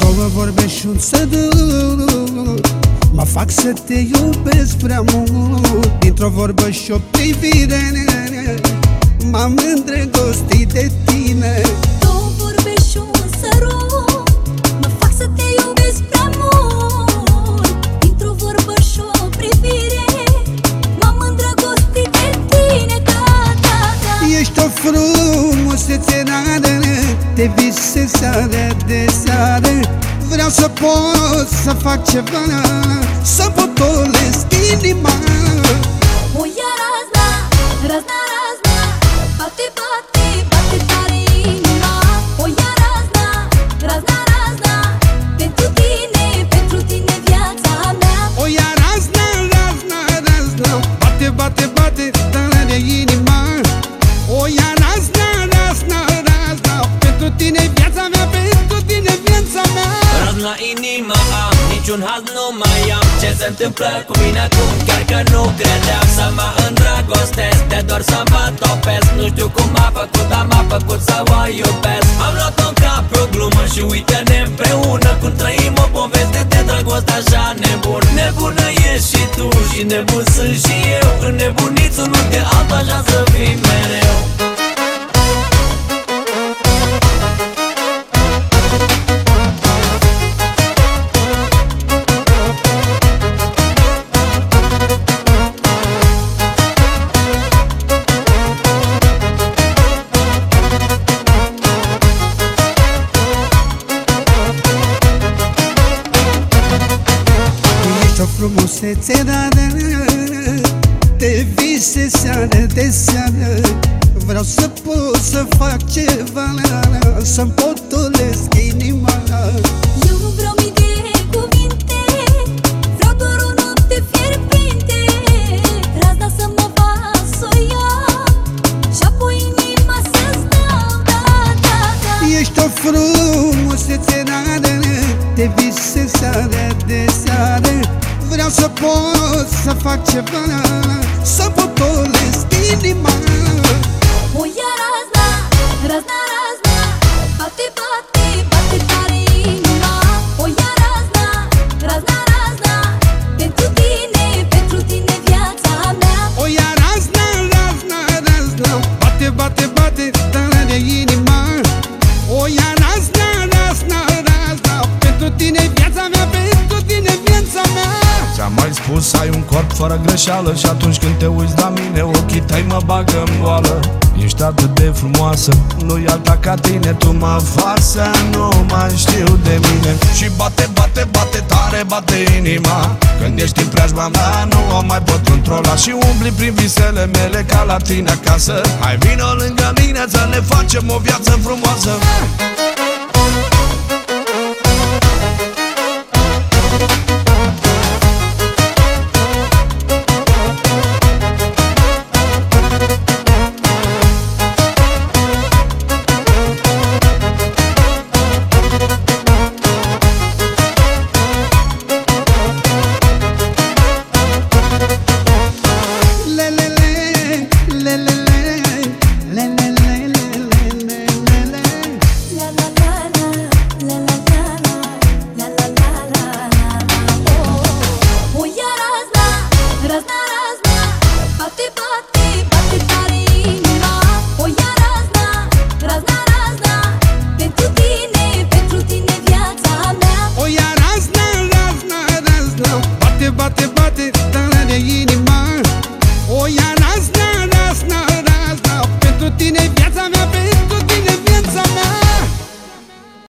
Două vorbe și un sădut Mă fac să te iubesc prea mult Dintr-o vorbă și o privire M-am îndrăgostit de tine Două vorbe și un sărut frumusețe rară Te visez seară de seară Vreau să pot să fac ceva Să potolesc inima. O ia razna, razna, niciun haz nu mai am Ce se întâmplă cu mine acum, chiar că nu credeam Să mă îndrăgostesc, de doar să mă topesc. Nu știu cum m-a făcut, dar m-a făcut să o iubesc. Am luat-o ca pe o glumă și uite-ne împreună Cum trăim o poveste de dragoste așa nebun. Nebună ești și tu și nebun sunt și eu. Înnebuniți unul de altul așa frumusețe rară Te vise seară de seară Vreau să pot să fac ceva Să-mi potolesc inima. Eu nu vreau mii de cuvinte Vreau doar o noapte fierbinte. Razna să mă fac să o iau Și apoi inima să-ți dau. Da, da, da. Ești o frumusețe rară Te vise seară de seară Vreau să pot să fac ceva Să potolesc inima Ți-am mai spus, ai un corp fără greșeală Și atunci când te uiți la mine, ochii tăi mă bagă în goală Ești atât de frumoasă, nu-i alta ca tine Tu mă faci să nu mai știu de mine. Și bate, bate, bate tare, bate inima. Când ești în preajma mea, nu o mai pot controla Și umbli prin visele mele ca la tine acasă. Hai vino lângă mine să ne facem o viață frumoasă